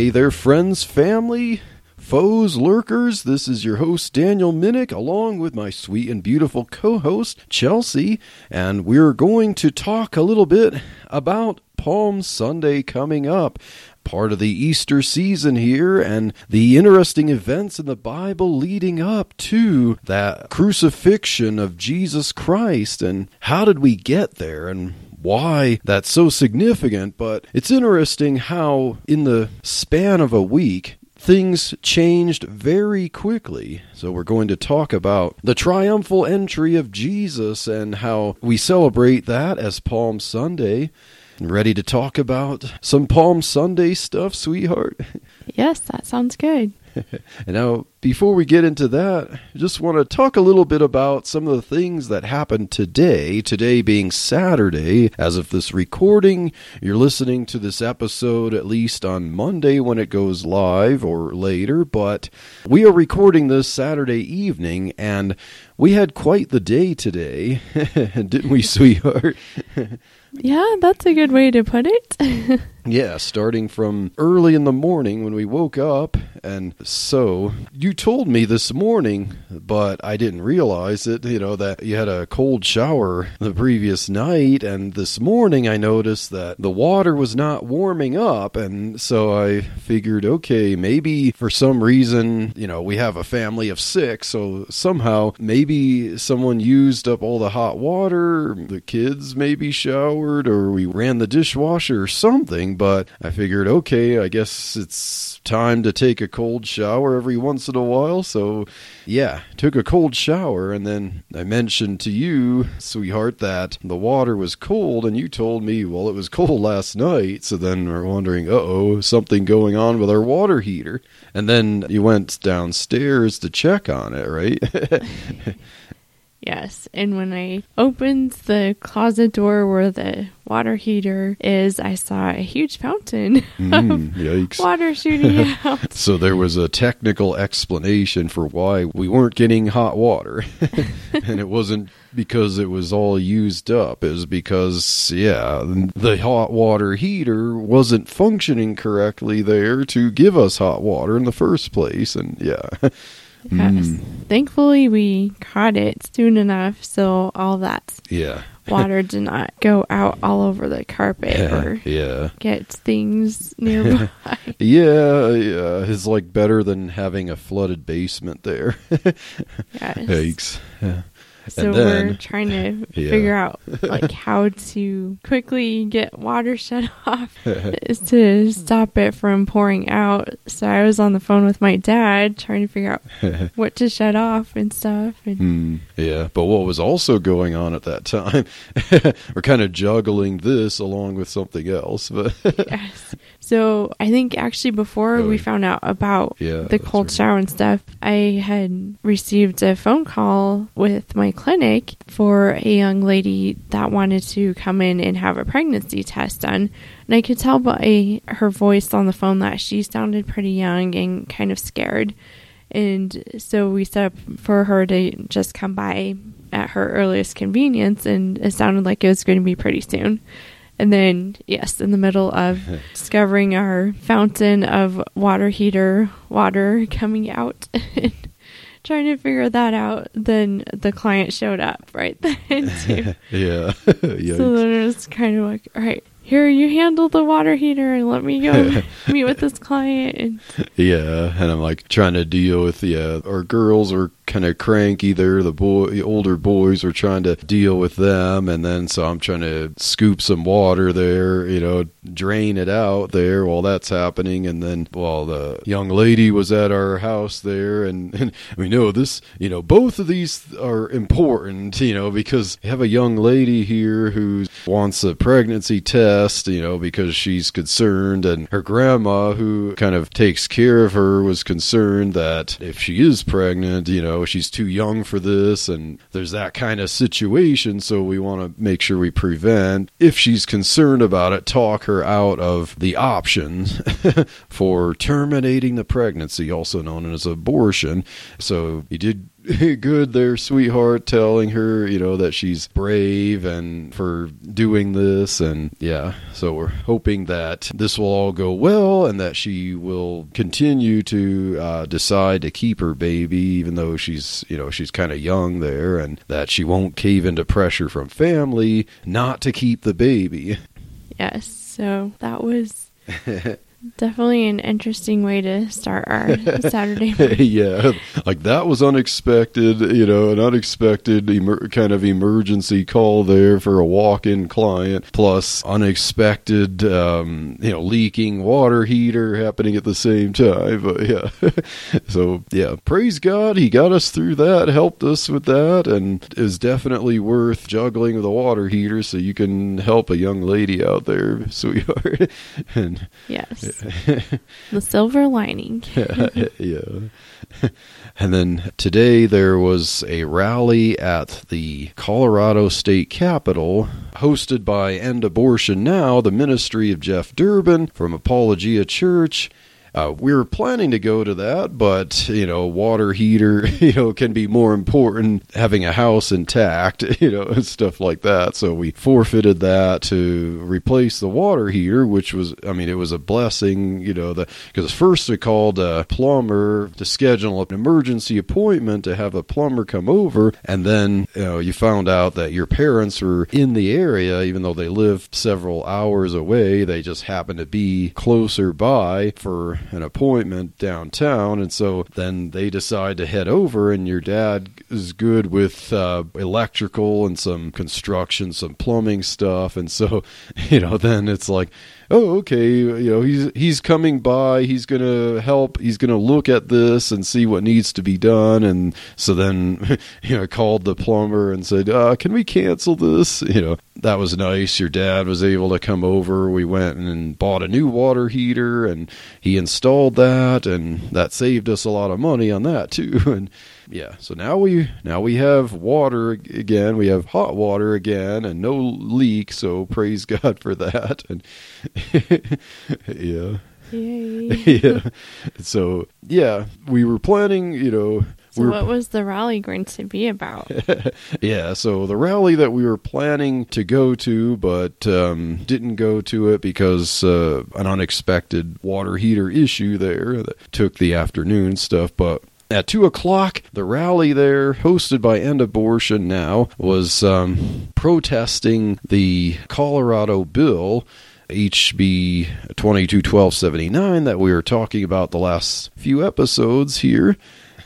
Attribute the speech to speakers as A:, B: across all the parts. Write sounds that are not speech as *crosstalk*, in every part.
A: Hey there, friends, family, foes, lurkers. This is your host, Daniel Minnick, along with my sweet and beautiful co host, Chelsea. And we're going to talk a little bit about Palm Sunday coming up. Part of the Easter season here, and the interesting events in the Bible leading up to that crucifixion of Jesus Christ, and how did we get there, and why that's so significant, but it's interesting how, in the span of a week, things changed very quickly. So, we're going to talk about the triumphal entry of Jesus and how we celebrate that as Palm Sunday. Ready to talk about some Palm Sunday stuff, sweetheart? *laughs*
B: Yes, that sounds good. *laughs*
A: And now, before we get into that, I just want to talk a little bit about some of the things that happened today. Today being Saturday, as of this recording, you're listening to this episode at least on Monday when it goes live or later, but we are recording this Saturday evening, and we had quite the day today, *laughs* didn't we, sweetheart? *laughs*
B: Yeah, that's a good way to put it.
A: Yeah, starting from early in the morning when we woke up. And so you told me this morning, but I didn't realize it, you know, that you had a cold shower the previous night. And this morning I noticed that the water was not warming up. And so I figured, okay, maybe for some reason, you know, we have a family of six. So somehow maybe someone used up all the hot water, the kids maybe showered, or we ran the dishwasher or something but I figured, okay, I guess it's time to take a cold shower every once in a while. So, yeah, took a cold shower, and then I mentioned to you, sweetheart, that the water was cold, and you told me, well, it was cold last night. So then we're wondering, uh oh, something going on with our water heater. And then you went downstairs to check on it, right? *laughs*
B: yes, and when I opened the closet door where the water heater is, I saw a huge fountain *laughs*
A: Mm,
B: of
A: yikes.
B: water shooting *laughs* out.
A: So there was a technical explanation for why we weren't getting hot water. *laughs* and it wasn't because it was all used up. It was because, yeah, the hot water heater wasn't functioning correctly there to give us hot water in the first place. And yeah.
B: Yes. Mm. Thankfully, we caught it soon enough so all that
A: Yeah.
B: water *laughs* did not go out all over the carpet or
A: Yeah.
B: get things *laughs* nearby.
A: Yeah, yeah, it's like better than having a flooded basement there. *laughs*
B: yes.
A: Yikes. Yeah.
B: So
A: And
B: we're trying to *laughs*
A: Yeah.
B: figure out like how to quickly get water *laughs* shut off *laughs* is to stop it from pouring out. So I was on the phone with my dad trying to figure out what to shut off and stuff. And
A: Hmm, yeah, but what was also going on at that time, we're kind of juggling this along with something else. But
B: yes. So I think actually before we found out about
A: Yeah,
B: the cold
A: right.
B: shower and stuff, I had received a phone call with my clinic for a young lady that wanted to come in and have a pregnancy test done. And I could tell by her voice on the phone that she sounded pretty young and kind of scared. And so we set up for her to just come by at her earliest convenience, and it sounded like it was going to be pretty soon. And then, yes, in the middle of *laughs* discovering our fountain of water heater water coming out and *laughs* trying to figure that out, then the client showed up right *laughs* then, too.
A: yeah,
B: so then it was kind of like, all right, here, you handle the water heater and let me go meet with this client. And
A: yeah, and I'm like trying to deal with yeah, our girls are kind of cranky there. The boy, older boys are trying to deal with them, and then so I'm trying to scoop some water there, you know, drain it out there while that's happening, and then while the young lady was at our house there, and, *laughs* and we know this, you know, both of these are important, you know, because you have a young lady here who wants a pregnancy test, you know, because she's concerned, and her grandma, who kind of takes care of her, was concerned that if she is pregnant, you know, she's too young for this, and there's that kind of situation. So we want to make sure we prevent. If she's concerned about it, talk her out of the options *laughs* for terminating the pregnancy, also known as abortion. So you did *laughs* good there, sweetheart, telling her, you know, that she's brave and for doing this. And yeah, so we're hoping that this will all go well and that she will continue to uh, decide to keep her baby, even though she's, you know, she's kind of young there, and that she won't cave into pressure from family not to keep the baby.
B: Yes. So that was *laughs* definitely an interesting way to start our *laughs* Saturday. *laughs* morning.
A: yeah, like that was unexpected, you know, an unexpected emer- kind of emergency call there for a walk-in client, plus unexpected, um, you know, leaking water heater happening at the same time. But yeah, *laughs* so yeah, praise God, he got us through that, helped us with that, and is definitely worth juggling the water heater so you can help a young lady out there, sweetheart. and
B: Yes. *laughs* the silver lining. *laughs*
A: yeah. And then today there was a rally at the Colorado State Capitol hosted by End Abortion Now, the ministry of Jeff Durbin from Apologia Church. Uh, we were planning to go to that, but you know, water heater, *laughs* you know, can be more important having a house intact, *laughs* you know, and stuff like that. So we forfeited that to replace the water heater, which was, I mean, it was a blessing, you know, because first we called a plumber to schedule an emergency appointment to have a plumber come over, and then you know, you found out that your parents were in the area, even though they live several hours away. They just happened to be closer by for an appointment downtown, and so then they decide to head over. And your dad is good with uh, electrical and some construction, some plumbing stuff, and so *laughs* you know, then it's like oh, okay, you know, he's he's coming by, he's gonna help, he's gonna look at this and see what needs to be done, and so then, *laughs* you know, called the plumber and said, uh, can we cancel this? *laughs* You know, that was nice. Your dad was able to come over. We went and bought a new water heater, and he installed that, and that saved us a lot of money on that too, *laughs* and yeah. So now we now we have water again. We have hot water again and no leak. So praise *laughs* god for that. And *laughs* yeah.
B: Yay. *laughs*
A: yeah. So yeah we were planning you know
B: So,
A: we
B: what was the rally going to be about?
A: yeah, so the rally that we were planning to go to, but um, didn't go to it because uh, an unexpected water heater issue there that took the afternoon stuff. But at two o'clock, the rally there, hosted by End Abortion Now, was um, protesting the Colorado bill. HB 221279 that we were talking about the last few episodes here.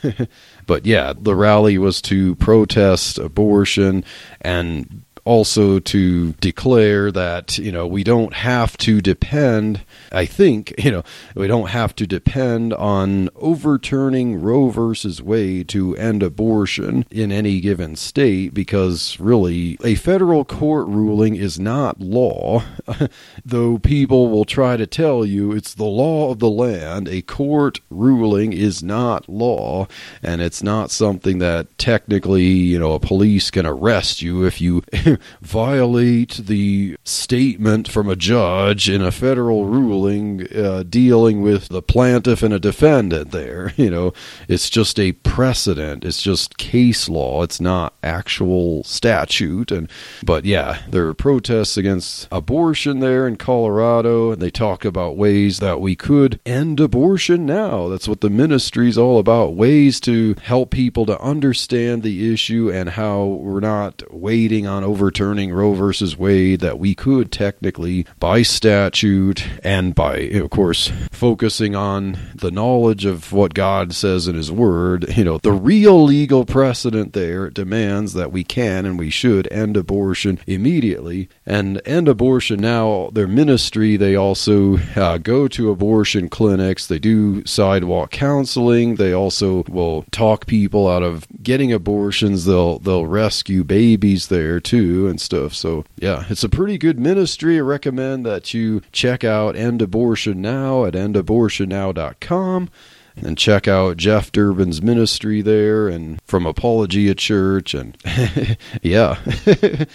A: *laughs* but yeah, the rally was to protest abortion and also to declare that you know we don't have to depend i think *laughs* you know we don't have to depend on overturning roe versus wade to end abortion in any given state because really a federal court ruling is not law. *laughs* Though people will try to tell you it's the law of the land a court ruling is not law and it's not something that technically you know a police can arrest you if you *laughs* violate the statement from a judge in a federal ruling uh, dealing with the plaintiff and a defendant there. *laughs* You know it's just a precedent. It's just case law. It's not actual statute. And but yeah there are protests against abortion there in Colorado and they talk about ways that we could end abortion now. That's what the ministry's all about ways to help people to understand the issue and how we're not waiting on over overturning Roe versus Wade that we could technically, by statute and by, of course, focusing on the knowledge of what God says in His Word, you know, the real legal precedent there demands that we can and we should end abortion immediately. And end abortion now, their ministry, they also uh, go to abortion clinics, they do sidewalk counseling, they also will talk people out of getting abortions, they'll, they'll rescue babies there too and stuff. So, yeah, it's a pretty good ministry. I recommend that you check out End Abortion Now at endabortionnow.com and check out Jeff Durbin's ministry there and from Apologia Church and *laughs* yeah. *laughs*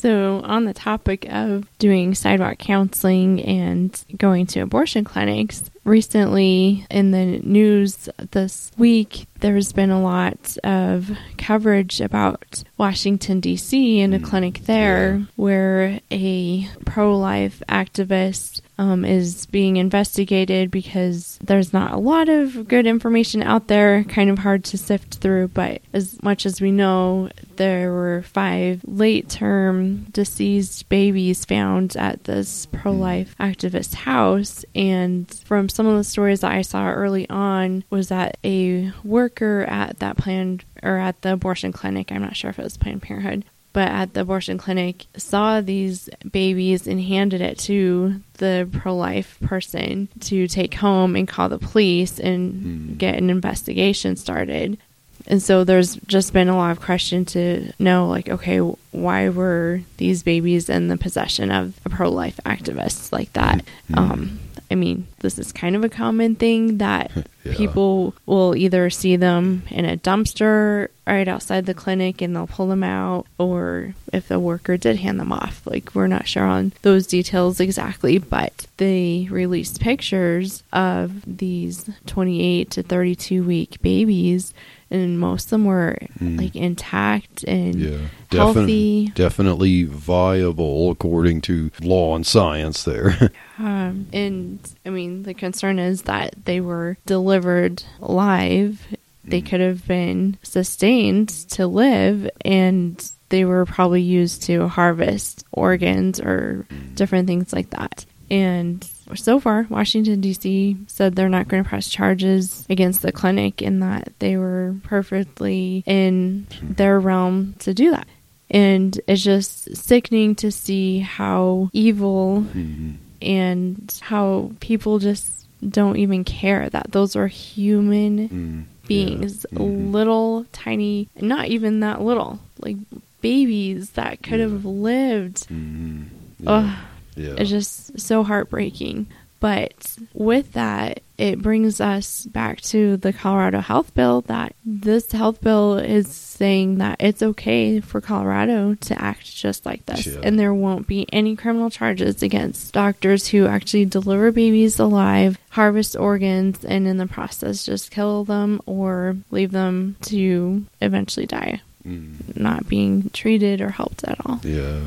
B: So, on the topic of doing sidewalk counseling and going to abortion clinics, recently in the news this week, there's been a lot of coverage about Washington, D.C., and a mm. clinic there
A: yeah.
B: where a pro life activist um, is being investigated because there's not a lot of good information out there, kind of hard to sift through. But as much as we know, there were five late term deceased babies found at this pro life activist house. And from some of the stories that I saw early on, was that a worker at that planned or at the abortion clinic, I'm not sure if it was Planned Parenthood, but at the abortion clinic saw these babies and handed it to the pro life person to take home and call the police and get an investigation started. And so there's just been a lot of question to know, like, okay, why were these babies in the possession of a pro life activist like that? Um, I mean, this is kind of a common thing that *laughs*
A: Yeah.
B: people will either see them in a dumpster right outside the clinic and they'll pull them out, or if the worker did hand them off. Like, we're not sure on those details exactly, but they released pictures of these 28 to 32 week babies, and most of them were hmm. like intact and
A: Yeah,
B: healthy.
A: Defin- definitely viable according to law and science. There, *laughs*
B: Um, and I mean, the concern is that they were delivered live. They hmm. could have been sustained to live, and they were probably used to harvest organs or hmm. different things like that. And so far, Washington, D.C. said they're not going to press charges against the clinic and that they were perfectly in their realm to do that. And it's just sickening to see how evil mm-hmm. and how people just don't even care that those are human mm, beings, mm-hmm. little tiny, not even that little, like babies that could have lived. Mm-hmm. Ugh,
A: yeah,
B: it's just so heartbreaking. But with that, it brings us back to the Colorado health bill that this health bill is saying that it's okay for Colorado to act just like this.
A: Yeah.
B: And there won't be any criminal charges against doctors who actually deliver babies alive, harvest organs, and in the process just kill them or leave them to eventually die, mm. not being treated or helped at all.
A: yeah.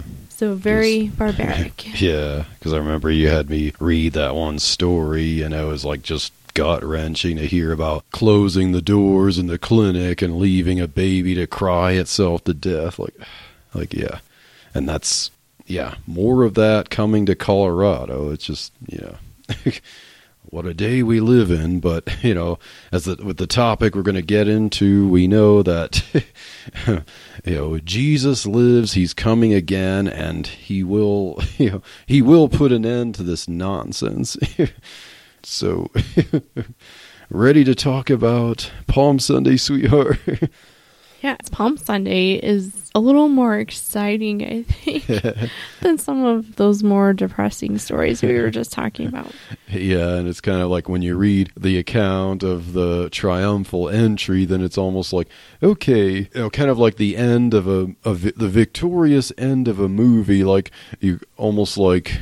B: So very barbaric. *laughs*
A: Yeah, because I remember you had me read that one story, and it was like just gut wrenching to hear about closing the doors in the clinic and leaving a baby to cry itself to death. Like, *sighs* like yeah, and that's yeah, more of that coming to Colorado. It's just you know. *laughs* What a day we live in, but *laughs* you know, as the, with the topic we're going to get into, we know that *laughs* you know Jesus lives. He's coming again, and he will, *laughs* you know, he will put an end to this nonsense. so, ready to talk about Palm Sunday, sweetheart?
B: Yeah, it's Palm Sunday is a little more exciting, I think, *laughs* than some of those more depressing stories we were just talking about. *laughs*
A: Yeah, and it's kind of like when you read the account of the triumphal entry, then it's almost like okay, you know, kind of like the end of a of the victorious end of a movie. Like you almost like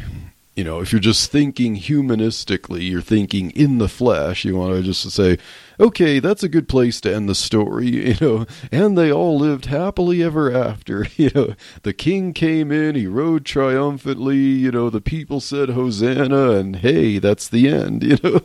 A: you know, if you're just thinking humanistically, you're thinking in the flesh. You want to just say, okay, that's a good place to end the story, *laughs* you know. And they all lived happily ever after. *laughs* You know, the king came in, he rode triumphantly, you know, the people said Hosanna, and hey, that's the end, *laughs* you know.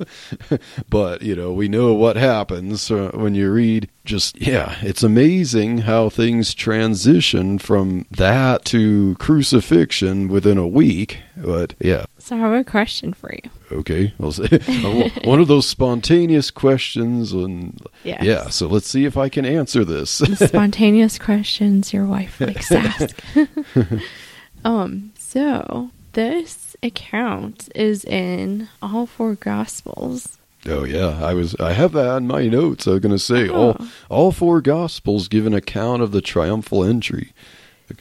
A: but, you know, we know what happens uh, when you read just, yeah, it's amazing how things transition from that to crucifixion within a week. But, yeah,
B: So I have a question for you.
A: Okay, I'll say *laughs* one of those spontaneous questions, and
B: Yes.
A: yeah. So let's see if I can answer this. *laughs*
B: Spontaneous questions your wife likes to ask. *laughs* um, so this account is in all four gospels.
A: oh yeah, I was. I have that in my notes. I was going to say all
B: Oh.
A: all four gospels give an account of the triumphal entry.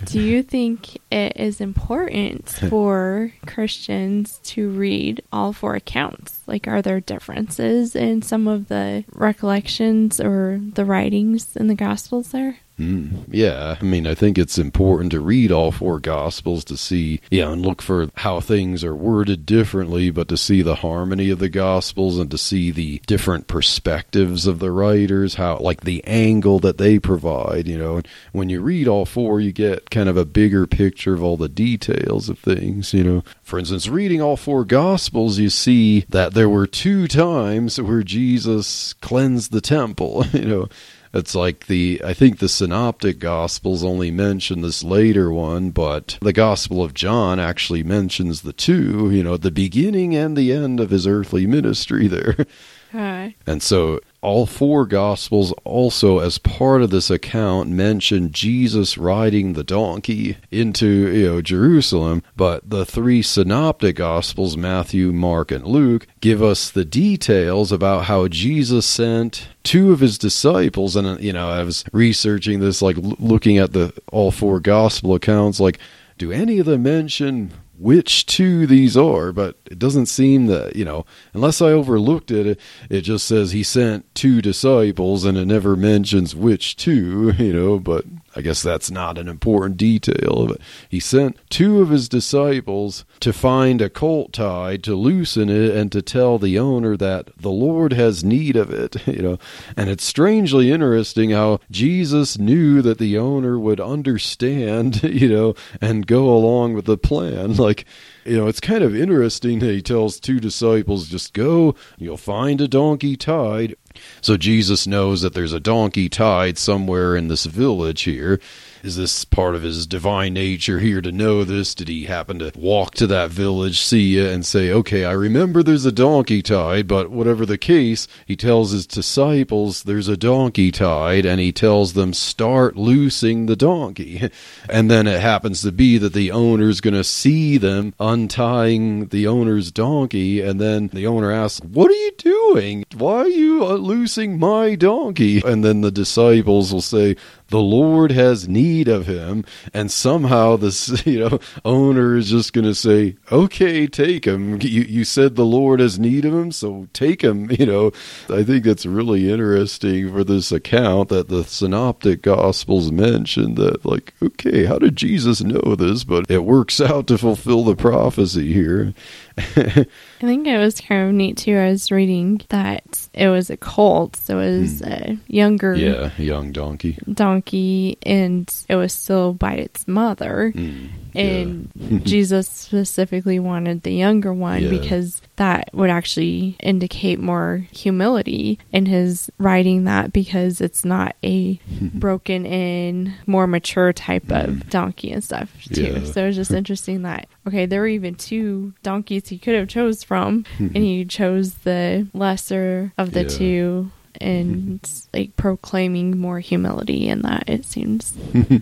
B: Do you think it is important *laughs* for Christians to read all four accounts? Like, are there differences in some of the recollections or the writings in the Gospels there?
A: Mm, yeah, I mean, I think it's important to read all four Gospels to see, yeah, and look for how things are worded differently, but to see the harmony of the Gospels and to see the different perspectives of the writers, how, like, the angle that they provide, you know. And when you read all four, you get kind of a bigger picture of all the details of things, you know. For instance, reading all four Gospels, you see that there were two times where Jesus cleansed the temple, *laughs* you know. It's like the I think the synoptic gospels only mention this later one, but the Gospel of John actually mentions the two, you know, the beginning and the end of his earthly ministry there.
B: Uh,
A: And so all four gospels also as part of this account mention Jesus riding the donkey into, you know, Jerusalem, but the three synoptic gospels, Matthew, Mark, and Luke, give us the details about how Jesus sent two of his disciples. And you know, I was researching this like looking at the all four gospel accounts like do any of them mention which two these are, but it doesn't seem that, you know, unless I overlooked it, it, just says he sent two disciples and it never mentions which two, *laughs* you know, but I guess that's not an important detail. But he sent two of his disciples to find a colt tied, to loosen it, and to tell the owner that the Lord has need of it, *laughs* you know. And it's strangely interesting how Jesus knew that the owner would understand, *laughs* you know, and go along with the plan. *laughs* Like, you know, it's kind of interesting that he tells two disciples, just go, you'll find a donkey tied. So Jesus knows that there's a donkey tied somewhere in this village here. Is this part of his divine nature here to know this? Did he happen to walk to that village, see it, and say, okay, I remember there's a donkey tied, but whatever the case, he tells his disciples there's a donkey tied, and he tells them, start loosing the donkey. *laughs* And then it happens to be that the owner's going to see them untying the owner's donkey, and then the owner asks, What are you doing? Why are you uh, loosing my donkey? And then the disciples will say, the Lord has need of him, and somehow this *laughs* you know owner is just going to say, "Okay, take him." You you said the Lord has need of him, so take him. *laughs* You know, I think that's really interesting for this account that the Synoptic Gospels mention that, like, okay, how did Jesus know this? But it works *laughs* out to fulfill the prophecy here. *laughs*
B: I think it was kind of neat too. I was reading that it was a colt, so it was a younger
A: yeah, young donkey.
B: donkey, and it was still by its mother.
A: Mm,
B: And *laughs* Jesus specifically wanted the younger one
A: Yeah.
B: because that would actually indicate more humility in his writing that because it's not a *laughs* broken in, more mature type of mm-hmm. donkey and stuff too.
A: Yeah.
B: So it was just *laughs* interesting that okay, there were even two donkeys he could have chose from and he chose the lesser of the
A: Yeah.
B: two and like proclaiming more humility in that it seems. *laughs*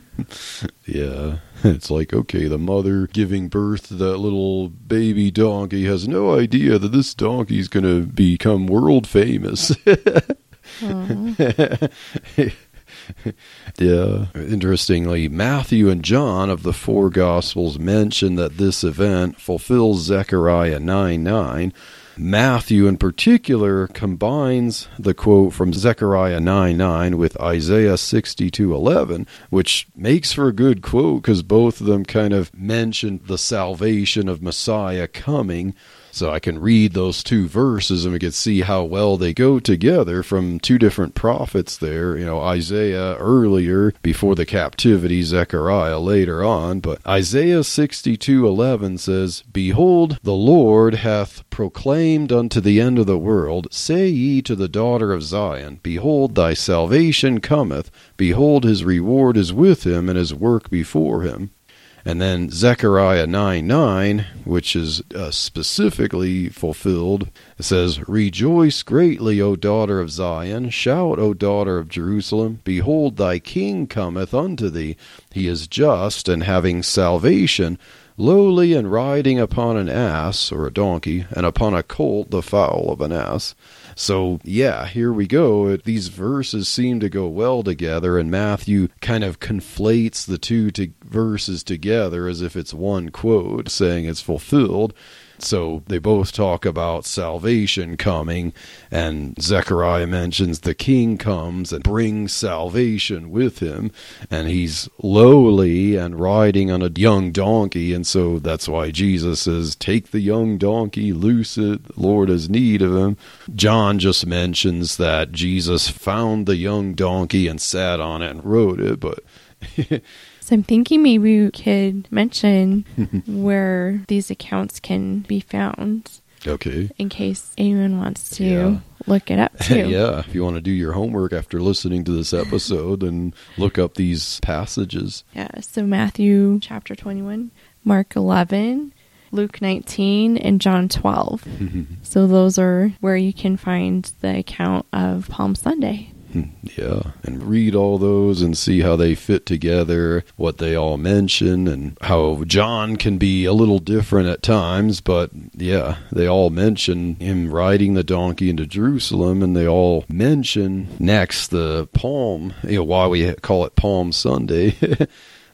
A: Yeah, it's like okay, the mother giving birth to that little baby donkey has no idea that this donkey's going to become world famous. *laughs* Yeah. Interestingly, Matthew and John of the four Gospels mention that this event fulfills Zechariah 9 9. Matthew, in particular, combines the quote from Zechariah 9 9 with Isaiah 62 11, which makes for a good quote because both of them kind of mention the salvation of Messiah coming. So I can read those two verses and we can see how well they go together from two different prophets there. You know, Isaiah earlier before the captivity, Zechariah later on. But Isaiah 62:11 says, "Behold, the Lord hath proclaimed unto the end of the world, say ye to the daughter of Zion, Behold, thy salvation cometh, behold, his reward is with him, and his work before him. And then Zechariah 9 9, which is uh, specifically fulfilled, it says, Rejoice greatly, O daughter of Zion, shout, O daughter of Jerusalem, behold, thy king cometh unto thee. He is just and having salvation, lowly and riding upon an ass or a donkey, and upon a colt the foal of an ass. So, yeah, here we go. These verses seem to go well together, and Matthew kind of conflates the two to verses together as if it's one quote saying it's fulfilled. So they both talk about salvation coming, and Zechariah mentions the king comes and brings salvation with him, and he's lowly and riding on a young donkey, and so that's why Jesus says, Take the young donkey, loose it, the Lord has need of him. John just mentions that Jesus found the young donkey and sat on it and rode it, but *laughs*
B: So I'm thinking maybe we could mention *laughs* where these accounts can be found
A: okay.
B: in case anyone wants to
A: Yeah.
B: look it up *laughs* too.
A: yeah, if you want to do your homework after listening to this episode and look up these passages.
B: Yeah, so Matthew chapter 21, Mark 11, Luke 19, and John 12. *laughs* so those are where you can find the account of Palm Sunday.
A: Yeah, and read all those and see how they fit together, what they all mention, and how John can be a little different at times. But yeah, they all mention him riding the donkey into Jerusalem, and they all mention next the palm, you know, why we call it Palm Sunday. *laughs*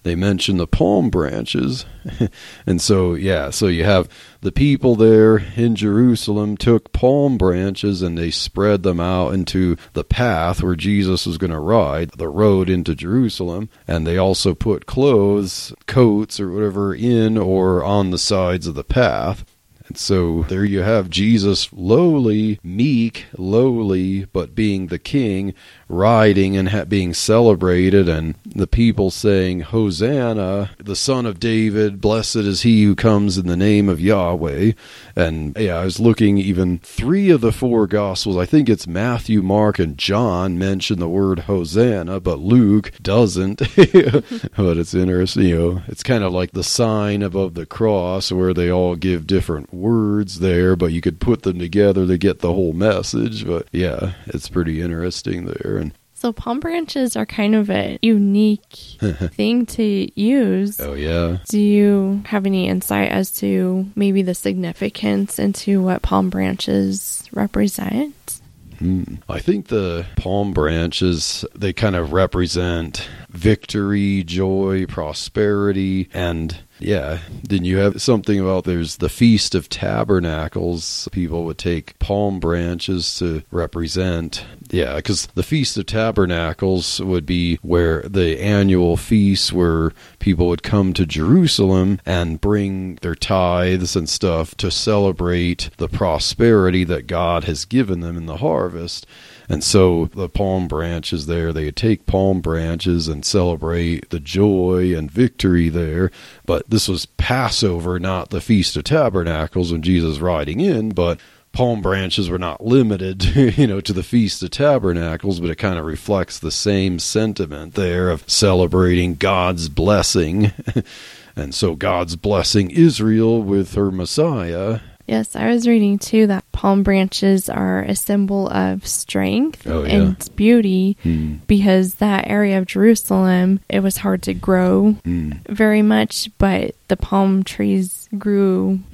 A: they mention the palm branches. *laughs* and so, yeah, so you have the people there in Jerusalem took palm branches and they spread them out into the path where Jesus was going to ride, the road into Jerusalem. And they also put clothes, coats, or whatever in or on the sides of the path. And so there you have Jesus lowly, meek, lowly, but being the king, riding and ha- being celebrated, and the people saying, Hosanna, the son of David, blessed is he who comes in the name of Yahweh. And yeah, I was looking even three of the four gospels, I think it's Matthew, Mark, and John mention the word Hosanna, but Luke doesn't. *laughs* but it's interesting, you know, it's kind of like the sign above the cross where they all give different words there, but you could put them together to get the whole message. But yeah, it's pretty interesting there.
B: So palm branches are kind of a unique *laughs* thing to use.
A: oh, yeah.
B: Do you have any insight as to maybe the significance into what palm branches represent?
A: Hmm. I think the palm branches they kind of represent victory, joy, prosperity, and yeah. Then you have something about there's the Feast of Tabernacles. People would take palm branches to represent. Yeah, because the Feast of Tabernacles would be where the annual feasts where people would come to Jerusalem and bring their tithes and stuff to celebrate the prosperity that God has given them in the harvest. And so the palm branches there, they take palm branches and celebrate the joy and victory there. But this was Passover, not the Feast of Tabernacles when Jesus riding in, but palm branches were not limited *laughs* you know to the feast of tabernacles but it kind of reflects the same sentiment there of celebrating god's blessing. *laughs* And so god's blessing israel with her messiah
B: Yes, I was reading too that palm branches are a symbol of strength
A: Oh, yeah.
B: and beauty
A: Hmm.
B: because that area of Jerusalem, it was hard to grow
A: Hmm.
B: very much, but the palm trees grew *laughs*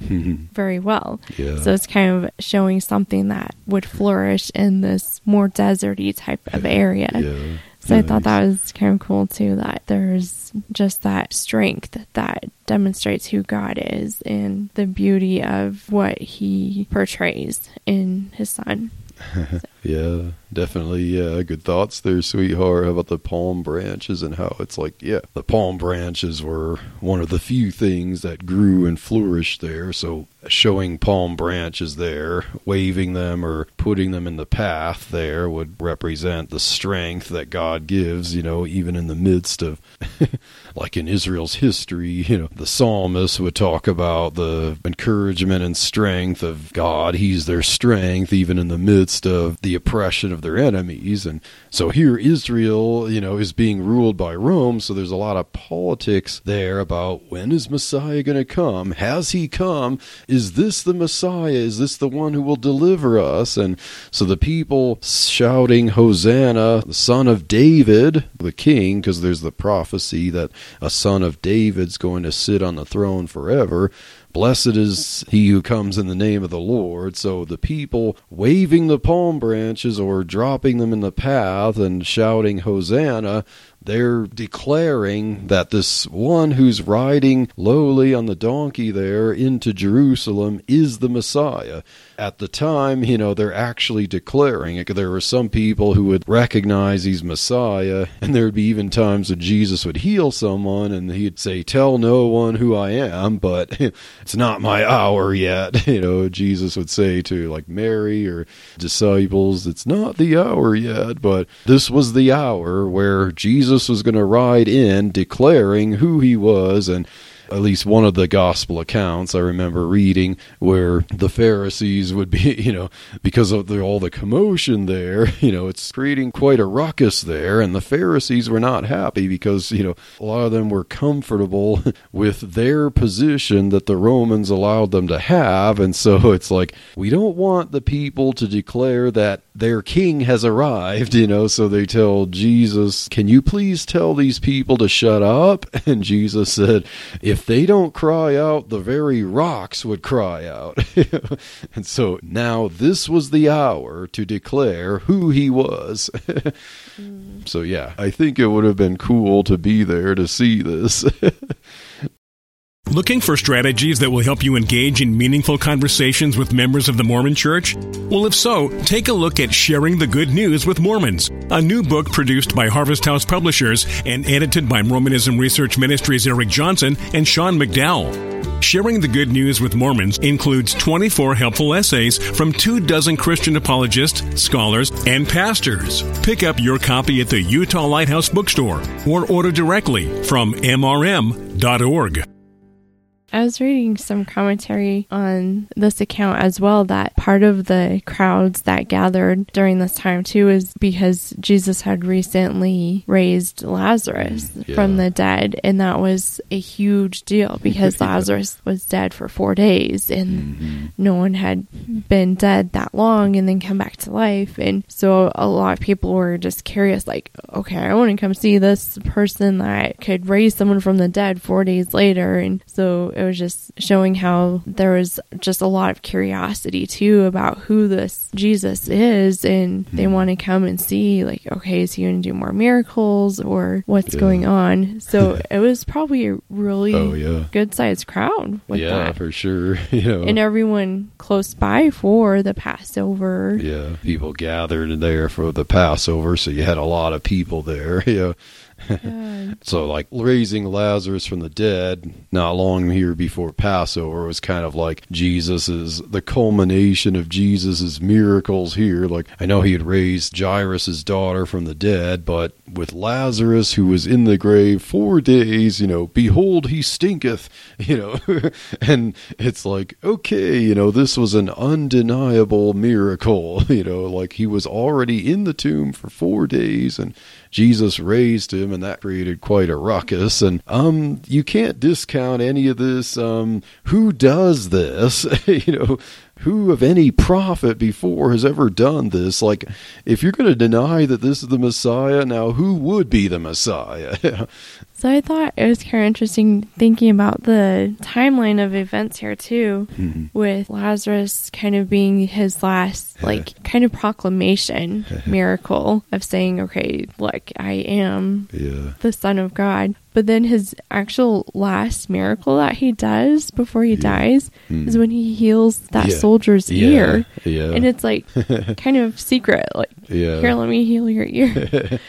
B: very well.
A: yeah
B: So it's kind of showing something that would flourish in this more deserty type of area.
A: yeah
B: So I thought that was kind of cool too that there's just that strength that demonstrates who God is and the beauty of what he portrays in his son. *laughs*
A: Yeah, definitely. Yeah, good thoughts there, sweetheart. How about the palm branches and how it's like, yeah, the palm branches were one of the few things that grew and flourished there. So showing palm branches there, waving them or putting them in the path there would represent the strength that God gives, you know, even in the midst of, *laughs* like in Israel's history, you know, the psalmist would talk about the encouragement and strength of God. He's their strength, even in the midst of the oppression of their enemies. And so here, Israel, you know, is being ruled by Rome. So there's a lot of politics there about when is Messiah going to come? Has he come? Is this the Messiah? Is this the one who will deliver us? And so the people shouting, Hosanna, the son of David, the king, because there's the prophecy that a son of David's going to sit on the throne forever. Blessed is he who comes in the name of the Lord. So the people waving the palm branches or dropping them in the path and shouting, Hosanna, they're declaring that this one who's riding lowly on the donkey there into Jerusalem is the Messiah. At the time, you know, they're actually declaring it. There were some people who would recognize he's Messiah, and there would be even times when Jesus would heal someone and he'd say, Tell no one who I am, but *laughs* it's not my hour yet. *laughs* You know, Jesus would say to like Mary or disciples, It's not the hour yet, but this was the hour where Jesus was going to ride in declaring who he was and at least one of the gospel accounts I remember reading where the Pharisees would be, *laughs* you know, because of the, all the commotion there, *laughs* you know, it's creating quite a ruckus there. And the Pharisees were not happy because, you know, a lot of them were comfortable *laughs* with their position that the Romans allowed them to have. And so it's like, we don't want the people to declare that their king has arrived, you know, so they tell Jesus, Can you please tell these people to shut up? And Jesus said, If they don't cry out, the very rocks would cry out. *laughs* and so now this was the hour to declare who he was. mm. *laughs* So, yeah, I think it would have been cool to be there to see this. *laughs*
C: Looking for strategies that will help you engage in meaningful conversations with members of the Mormon Church? Well, if so, take a look at Sharing the Good News with Mormons, a new book produced by Harvest House Publishers and edited by Mormonism Research Ministries Eric Johnson and Sean McDowell. Sharing the Good News with Mormons includes 24 helpful essays from two dozen Christian apologists, scholars, and pastors. Pick up your copy at the Utah Lighthouse Bookstore or order directly from mrm.org.
B: I was reading some commentary on this account as well that part of the crowds that gathered during this time too is because Jesus had recently raised Lazarus yeah. from the dead and that was a huge deal *laughs* because yeah. Lazarus was dead for 4 days and mm-hmm. no one had been dead that long and then come back to life and so a lot of people were just curious like okay I want to come see this person that could raise someone from the dead 4 days later and so it was just showing how there was just a lot of curiosity too about who this Jesus is, and they hmm. want to come and see, like, okay, is he going to do more miracles or what's yeah. going on? So *laughs* it was probably a really oh, yeah. good sized crowd.
A: yeah,
B: that.
A: for sure. *laughs* you know.
B: And everyone close by for the Passover.
A: Yeah, people gathered there for the Passover, so you had a lot of people there. *laughs* Yeah. So, like raising Lazarus from the dead, not long here before Passover, was kind of like Jesus's the culmination of Jesus's miracles here. Like I know he had raised Jairus's daughter from the dead, but with Lazarus who was in the grave four days, you know, behold he stinketh, *laughs* you know, *laughs* and it's like okay, you know, this was an undeniable miracle, *laughs* you know, like he was already in the tomb for four days and Jesus raised him, and that created quite a ruckus. And um, you can't discount any of this. Um, who does this? *laughs* you know, who of any prophet before has ever done this? Like, if you're going to deny that this is the Messiah, now who would be the Messiah? *laughs*
B: So I thought it was kind of interesting thinking about the timeline of events here too,
A: Mhm.
B: with Lazarus kind of being his last, like, kind of proclamation *laughs* miracle of saying, okay, look, I am
A: Yeah.
B: the Son of God. But then his actual last miracle that he does before he
A: Yeah.
B: dies
A: Mm.
B: is when he heals that
A: Yeah.
B: soldier's ear. And it's like *laughs* kind of secret, like,
A: yeah.
B: here, let me heal your ear. *laughs*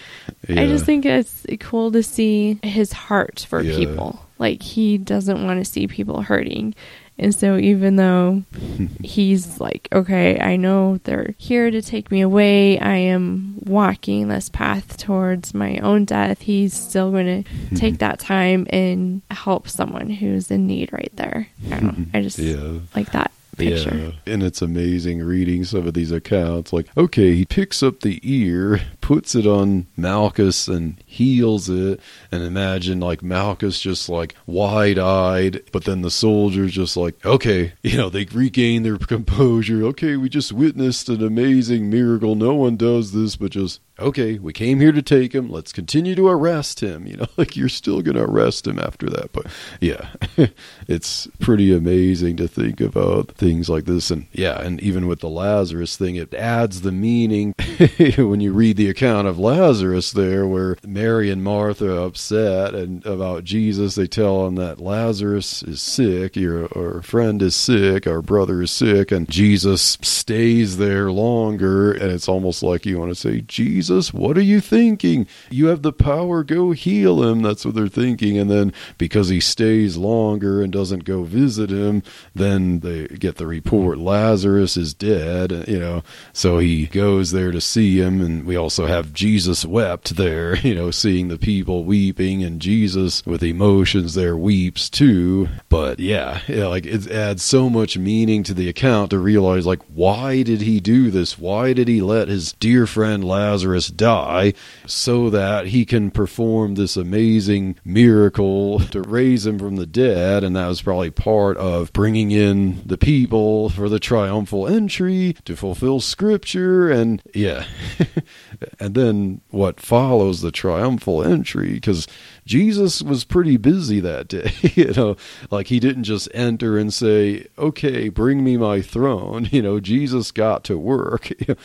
B: I just think it's cool to see his heart for
A: Yeah.
B: people. Like he doesn't want to see people hurting. And so even though *laughs* he's like, okay, I know they're here to take me away, I am walking this path towards my own death, he's still going *laughs* to take that time and help someone who's in need right there. I don't know. I just
A: Yeah.
B: like that picture.
A: Yeah, and it's amazing reading some of these accounts. Like, okay, he picks up the ear, puts it on Malchus, and heals it. And imagine like Malchus just like wide eyed, but then the soldiers just like, okay, you know, they regain their composure. Okay, we just witnessed an amazing miracle. No one does this, but just okay, we came here to take him. Let's continue to arrest him. You know, *laughs* like you're still going to arrest him after that. But yeah, *laughs* it's pretty amazing to think about uh, things like this. And yeah, and even with the Lazarus thing, it adds the meaning *laughs* when you read the account of Lazarus there, where Mary and Martha are upset and about Jesus. They tell him that Lazarus is sick, your our friend is sick, our brother is sick, and Jesus stays there longer. And it's almost like you want to say, Jesus, what are you thinking? You have the power, go heal him. That's what they're thinking. And then because he stays longer and doesn't go visit him, then they get the report Lazarus is dead, you know. So he goes there to see him. And we also have Jesus wept there, *laughs* you know, seeing the people weeping, and Jesus with emotions there weeps too. But yeah, yeah, like it adds so much meaning to the account to realize, like, why did he do this? Why did he let his dear friend Lazarus die so that he can perform this amazing miracle to raise him from the dead? And that was probably part of bringing in the people for the triumphal entry to fulfill scripture. And yeah, *laughs* and then what follows the triumphal entry because Jesus was pretty busy that day, *laughs* you know, like he didn't just enter and say, "Okay, bring me my throne." *laughs* You know, Jesus got to work. *laughs*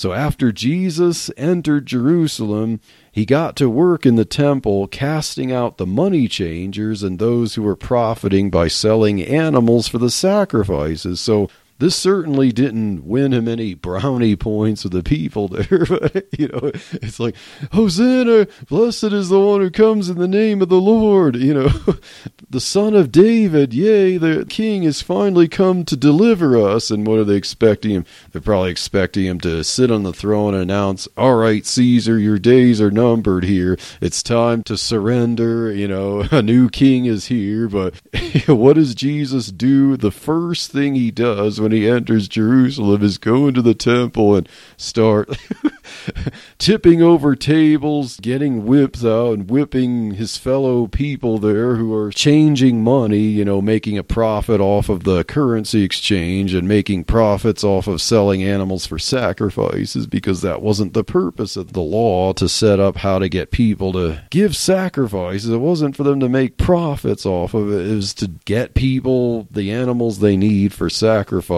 A: So after Jesus entered Jerusalem, he got to work in the temple casting out the money changers and those who were profiting by selling animals for the sacrifices. So this certainly didn't win him any brownie *laughs* points with the people there. *laughs* But, you know, it's like, Hosanna, blessed is the one who comes in the name of the Lord. You know, *laughs* the son of David, yea, the king has finally come to deliver us. And what are they expecting him? They're probably expecting him to sit on the throne and announce, all right, Caesar, your days are numbered here. It's time to surrender. You know, a new king is here. But what does Jesus do? The first thing he does when he enters Jerusalem is go into the temple and start *laughs* tipping over tables, getting whips out, and whipping his fellow people there who are changing money, you know, making a profit off of the currency exchange and making profits off of selling animals for sacrifices because that wasn't the purpose of the law to set up how to get people to give sacrifices. It wasn't for them to make profits off of it, it was to get people the animals they need for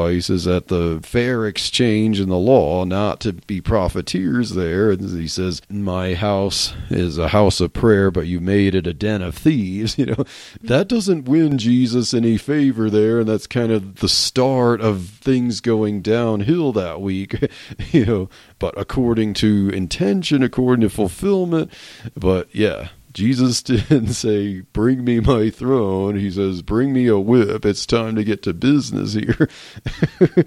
A: sacrifices at the fair exchange in the law, not to be profiteers there. And he says, My house is a house of prayer, but you made it a den of thieves. *laughs* You know, that doesn't win Jesus any favor there. And that's kind of the start of things going downhill that week, *laughs* you know, but according to intention, according to fulfillment. But yeah. Jesus *laughs* didn't say, Bring me my throne. He says, Bring me a whip. It's time to get to business here. *laughs*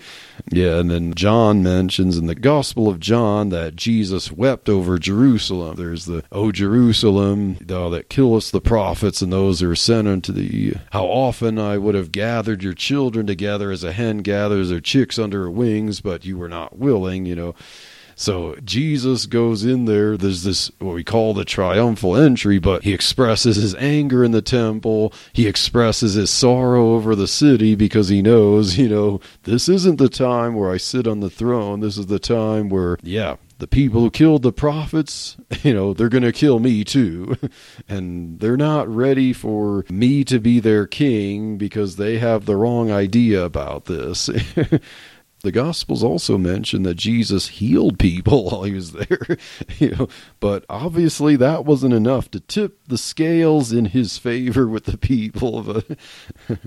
A: yeah, and then John mentions in the Gospel of John that Jesus wept over Jerusalem. There's the, O Jerusalem, thou that killest the prophets and those who are sent unto thee. How often I would have gathered your children together as a hen gathers her chicks under her wings, but you were not willing, you know. So Jesus goes in there. There's this what we call the triumphal entry, but he expresses his anger in the temple. He expresses his sorrow over the city because he knows, you know, this isn't the time where I sit on the throne. This is the time where, yeah, the people who killed the prophets, *laughs* you know, they're going to kill me too. *laughs* and they're not ready for me to be their king because they have the wrong idea about this. *laughs* the gospels also mention that Jesus healed people *laughs* while he was there, *laughs* you know, but obviously that wasn't enough to tip the scales in his favor with the people. *laughs*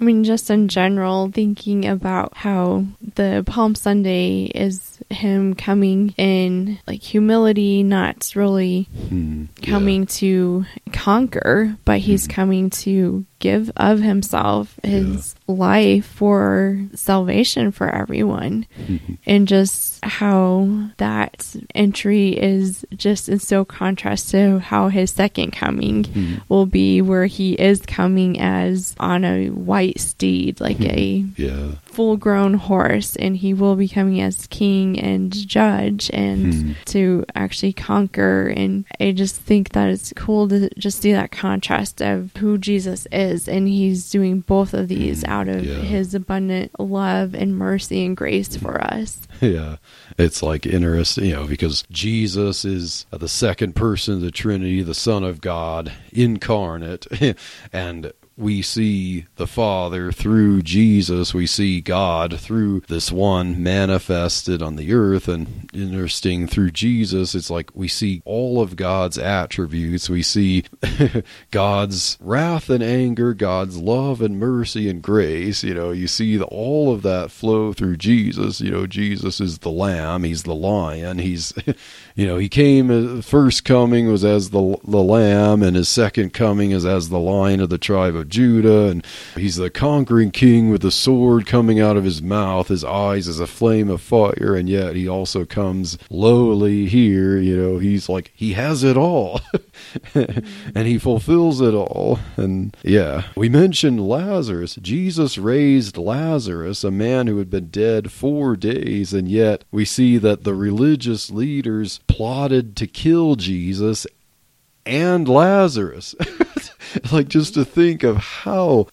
B: I mean, just in general, thinking about how the Palm Sunday is him coming in like humility, not really
A: Hmm,
B: coming to conquer, but he's coming to give of himself, his life for salvation for everyone. Mm-hmm. and just how that entry is just in so contrast to how his second coming mm-hmm. will be, where he is coming as on a white steed, like mm-hmm. a
A: yeah.
B: Full grown horse and he will be coming as king and judge and
A: Hmm.
B: to actually conquer and I just think that it's cool to just see that contrast of who Jesus is and he's doing both of these out of
A: Hmm. Yeah.
B: his abundant love and mercy and grace for us. *laughs*
A: Yeah, it's like interesting, you know, because Jesus is the second person of the Trinity, the Son of God, incarnate, *laughs* and we see the Father through Jesus. We see God through this one manifested on the earth. And interesting, through Jesus, it's like we see all of God's attributes. We see *laughs* God's wrath and anger, God's love and mercy and grace. You know, you see the, all of that flow through Jesus. You know, Jesus is the lamb, he's the lion. He's, *laughs* you know, he came, uh, first coming was as the, the lamb, and his second coming is as the lion of the tribe of Judah. And he's the conquering king with the sword coming out of his mouth, his eyes as a flame of fire, and yet he also comes lowly here. You know, he's like, he has it all. *laughs* and he fulfills it all. And yeah, we mentioned Lazarus. Jesus raised Lazarus, a man who had been dead four days, and yet we see that the religious leaders plotted to kill Jesus and Lazarus. *laughs* like just to think of how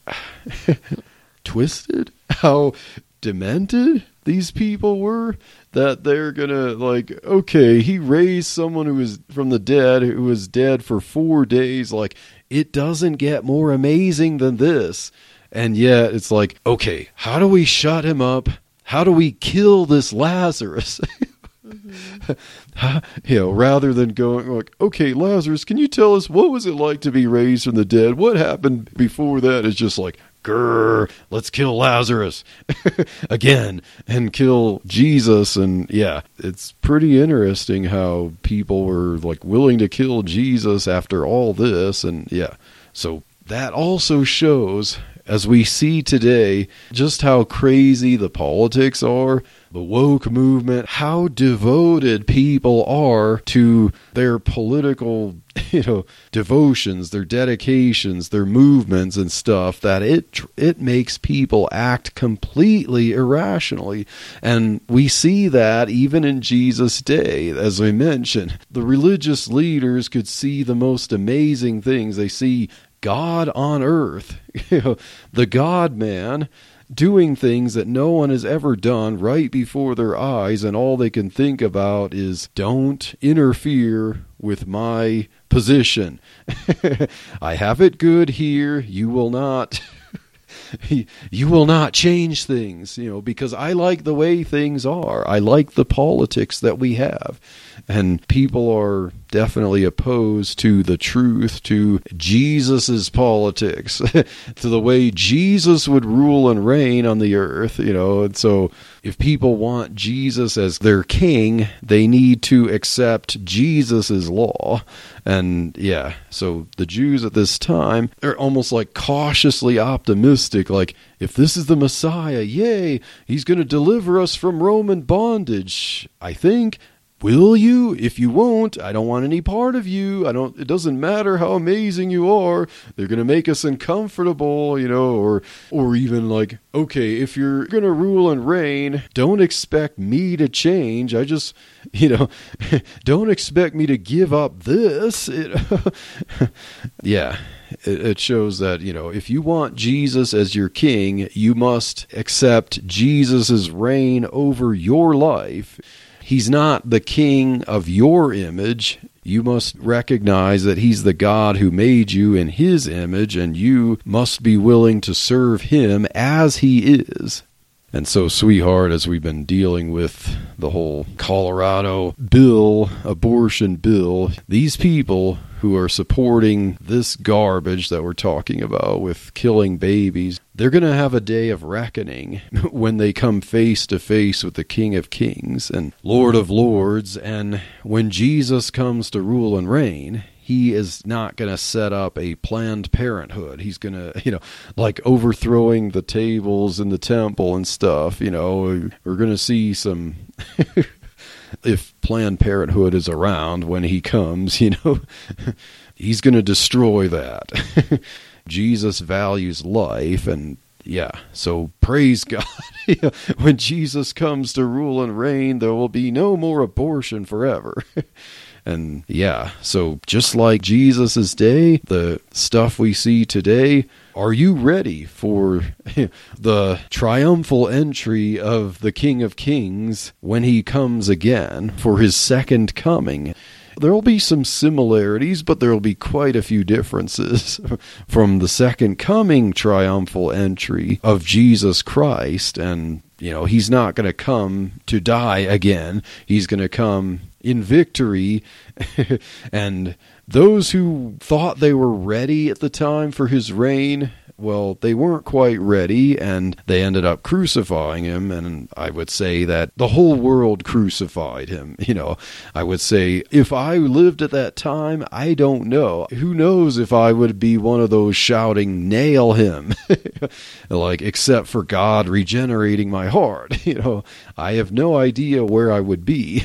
A: *laughs* twisted, how demented these people were that they're gonna like okay he raised someone who was from the dead who was dead for four days. Like it doesn't get more amazing than this. And yet it's like okay how do we shut him up? How do we kill this lazarus *laughs* Mm-hmm. *laughs* you know, rather than going like, okay, Lazarus, can you tell us what was it like to be raised from the dead? What happened before that? It's just like, grr, let's kill Lazarus *laughs* again and kill Jesus. And yeah, it's pretty interesting how people were like willing to kill Jesus after all this. And yeah, so that also shows, as we see today, just how crazy the politics are, the woke movement, how devoted people are to their political, *laughs* you know, devotions, their dedications, their movements and stuff that it it makes people act completely irrationally. And we see that even in Jesus' day, as I mentioned, the religious leaders could see the most amazing things. They see God on earth, *laughs* you know, the God man doing things that no one has ever done right before their eyes, and all they can think about is don't interfere with my position. *laughs* I have it good here. You will not. *laughs* *laughs* you will not change things, you know, because I like the way things are. I like the politics that we have. And people are definitely opposed to the truth, to Jesus's politics, *laughs* to the way Jesus would rule and reign on the earth, you know. And so if people want Jesus as their king, they need to accept Jesus's law. And yeah, so the Jews at this time are almost like cautiously optimistic like if this is the Messiah, yay, he's going to deliver us from Roman bondage. I think Will you? If you won't, I don't want any part of you. I don't it doesn't matter how amazing you are. They're going to make us uncomfortable, you know, or or even like, okay, if you're going to rule and reign, don't expect me to change. I just, *laughs* you know, *laughs* don't expect me to give up this. *laughs* It, yeah, it shows that you know if you want Jesus as your king, you must accept Jesus's reign over your life. He's not the king of your image. You must recognize that He's the God who made you in His image, and you must be willing to serve Him as He is. And so, sweetheart, as we've been dealing with the whole Colorado bill, abortion bill, these people who are supporting this garbage that we're talking about with killing babies, they're going to have a day of reckoning *laughs* when they come face to face with the King of Kings and Lord of Lords. And when Jesus comes to rule and reign, he is not going to set up a planned parenthood. He's going *laughs* to, you know, like overthrowing the tables in the temple and stuff. You know, we're going to see some *laughs* if Planned Parenthood is around when he comes, you know, he's going to destroy that. Jesus values life and yeah, so praise *laughs* God. *laughs* when Jesus comes to rule and reign, there will be no more abortion forever. *laughs* and yeah, so just like Jesus' day, the stuff we see today, are you ready for the triumphal entry of the King of Kings when he comes again for his second coming? There will be some similarities, but there will be quite a few differences *laughs* from the second coming triumphal entry of Jesus Christ. And, you know, he's not going to come to die again, he's going to come in victory *laughs* and those who thought they were ready at the time for his reign, well, they weren't quite ready, and they ended up crucifying him. And I would say that the whole world crucified him. *laughs* You know, I would say if I lived at that time, I don't know. Who knows if I would be one of those shouting, nail him? *laughs* like, except for God regenerating my heart. *laughs* You know, I have no idea where I would be.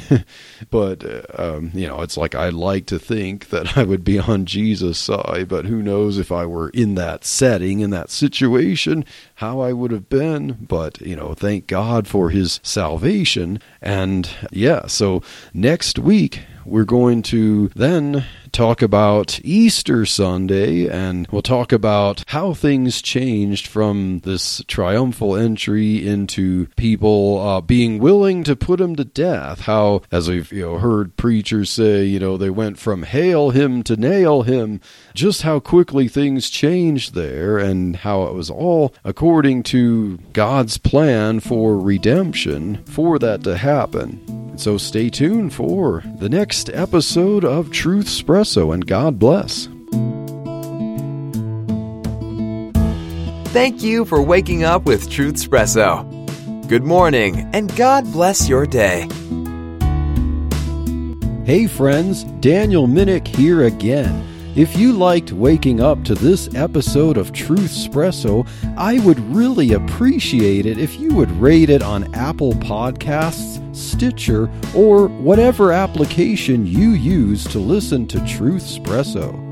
A: but, uh, um, you know, it's like I like to think that I would be on Jesus' side, but who knows if I were in that setting, in that situation, how I would have been. But, you know, thank God for his salvation. And yeah, so next week, we're going to then talk about Easter Sunday and we'll talk about how things changed from this triumphal entry into people uh, being willing to put him to death. How, as we've you know, heard preachers say, you know, they went from hail him to nail him, just how quickly things changed there and how it was all according to God's plan for redemption for that to happen. So stay tuned for the next episode of Truth Espresso, and God bless.
D: Thank you for waking up with Truth Espresso. Good morning, and God bless your day.
A: Hey, friends, Daniel Minnick here again. If you liked waking up to this episode of Truth Espresso, I would really appreciate it if you would rate it on Apple Podcasts, Stitcher, or whatever application you use to listen to Truth Espresso.